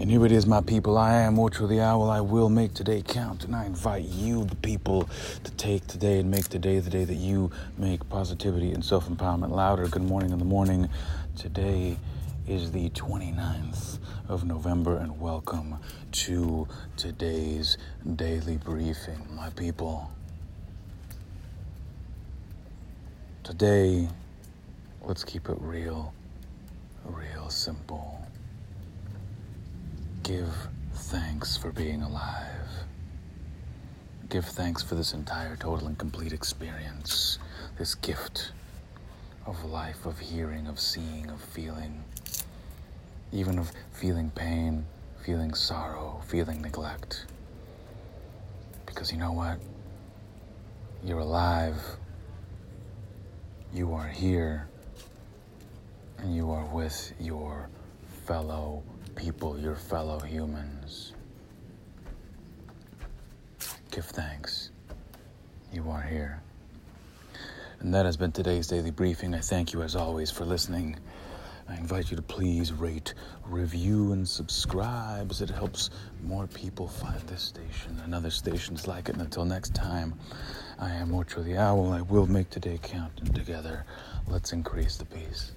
And here it is, my people. I am Orcho the Owl. I will make today count. And I invite you, the people, to take today and make today the day that you make positivity and self empowerment louder. Good morning in the morning. Today is the 29th of November, and welcome to today's daily briefing, my people. Today, let's keep it real give thanks for being alive. Give thanks for this entire total and complete experience, this gift of life, of hearing, of seeing, of feeling, even of feeling pain, feeling sorrow, feeling neglect. Because you know what? You're alive, you are here, and you are with your fellow people, your fellow humans. Give thanks. You are here. And that has been today's daily briefing. I thank you as always for listening. I invite you to please rate, review, and subscribe as it helps more people find this station and other stations like it. And until next time, I am Orcho the Owl. I will make today count, and together, let's increase the peace.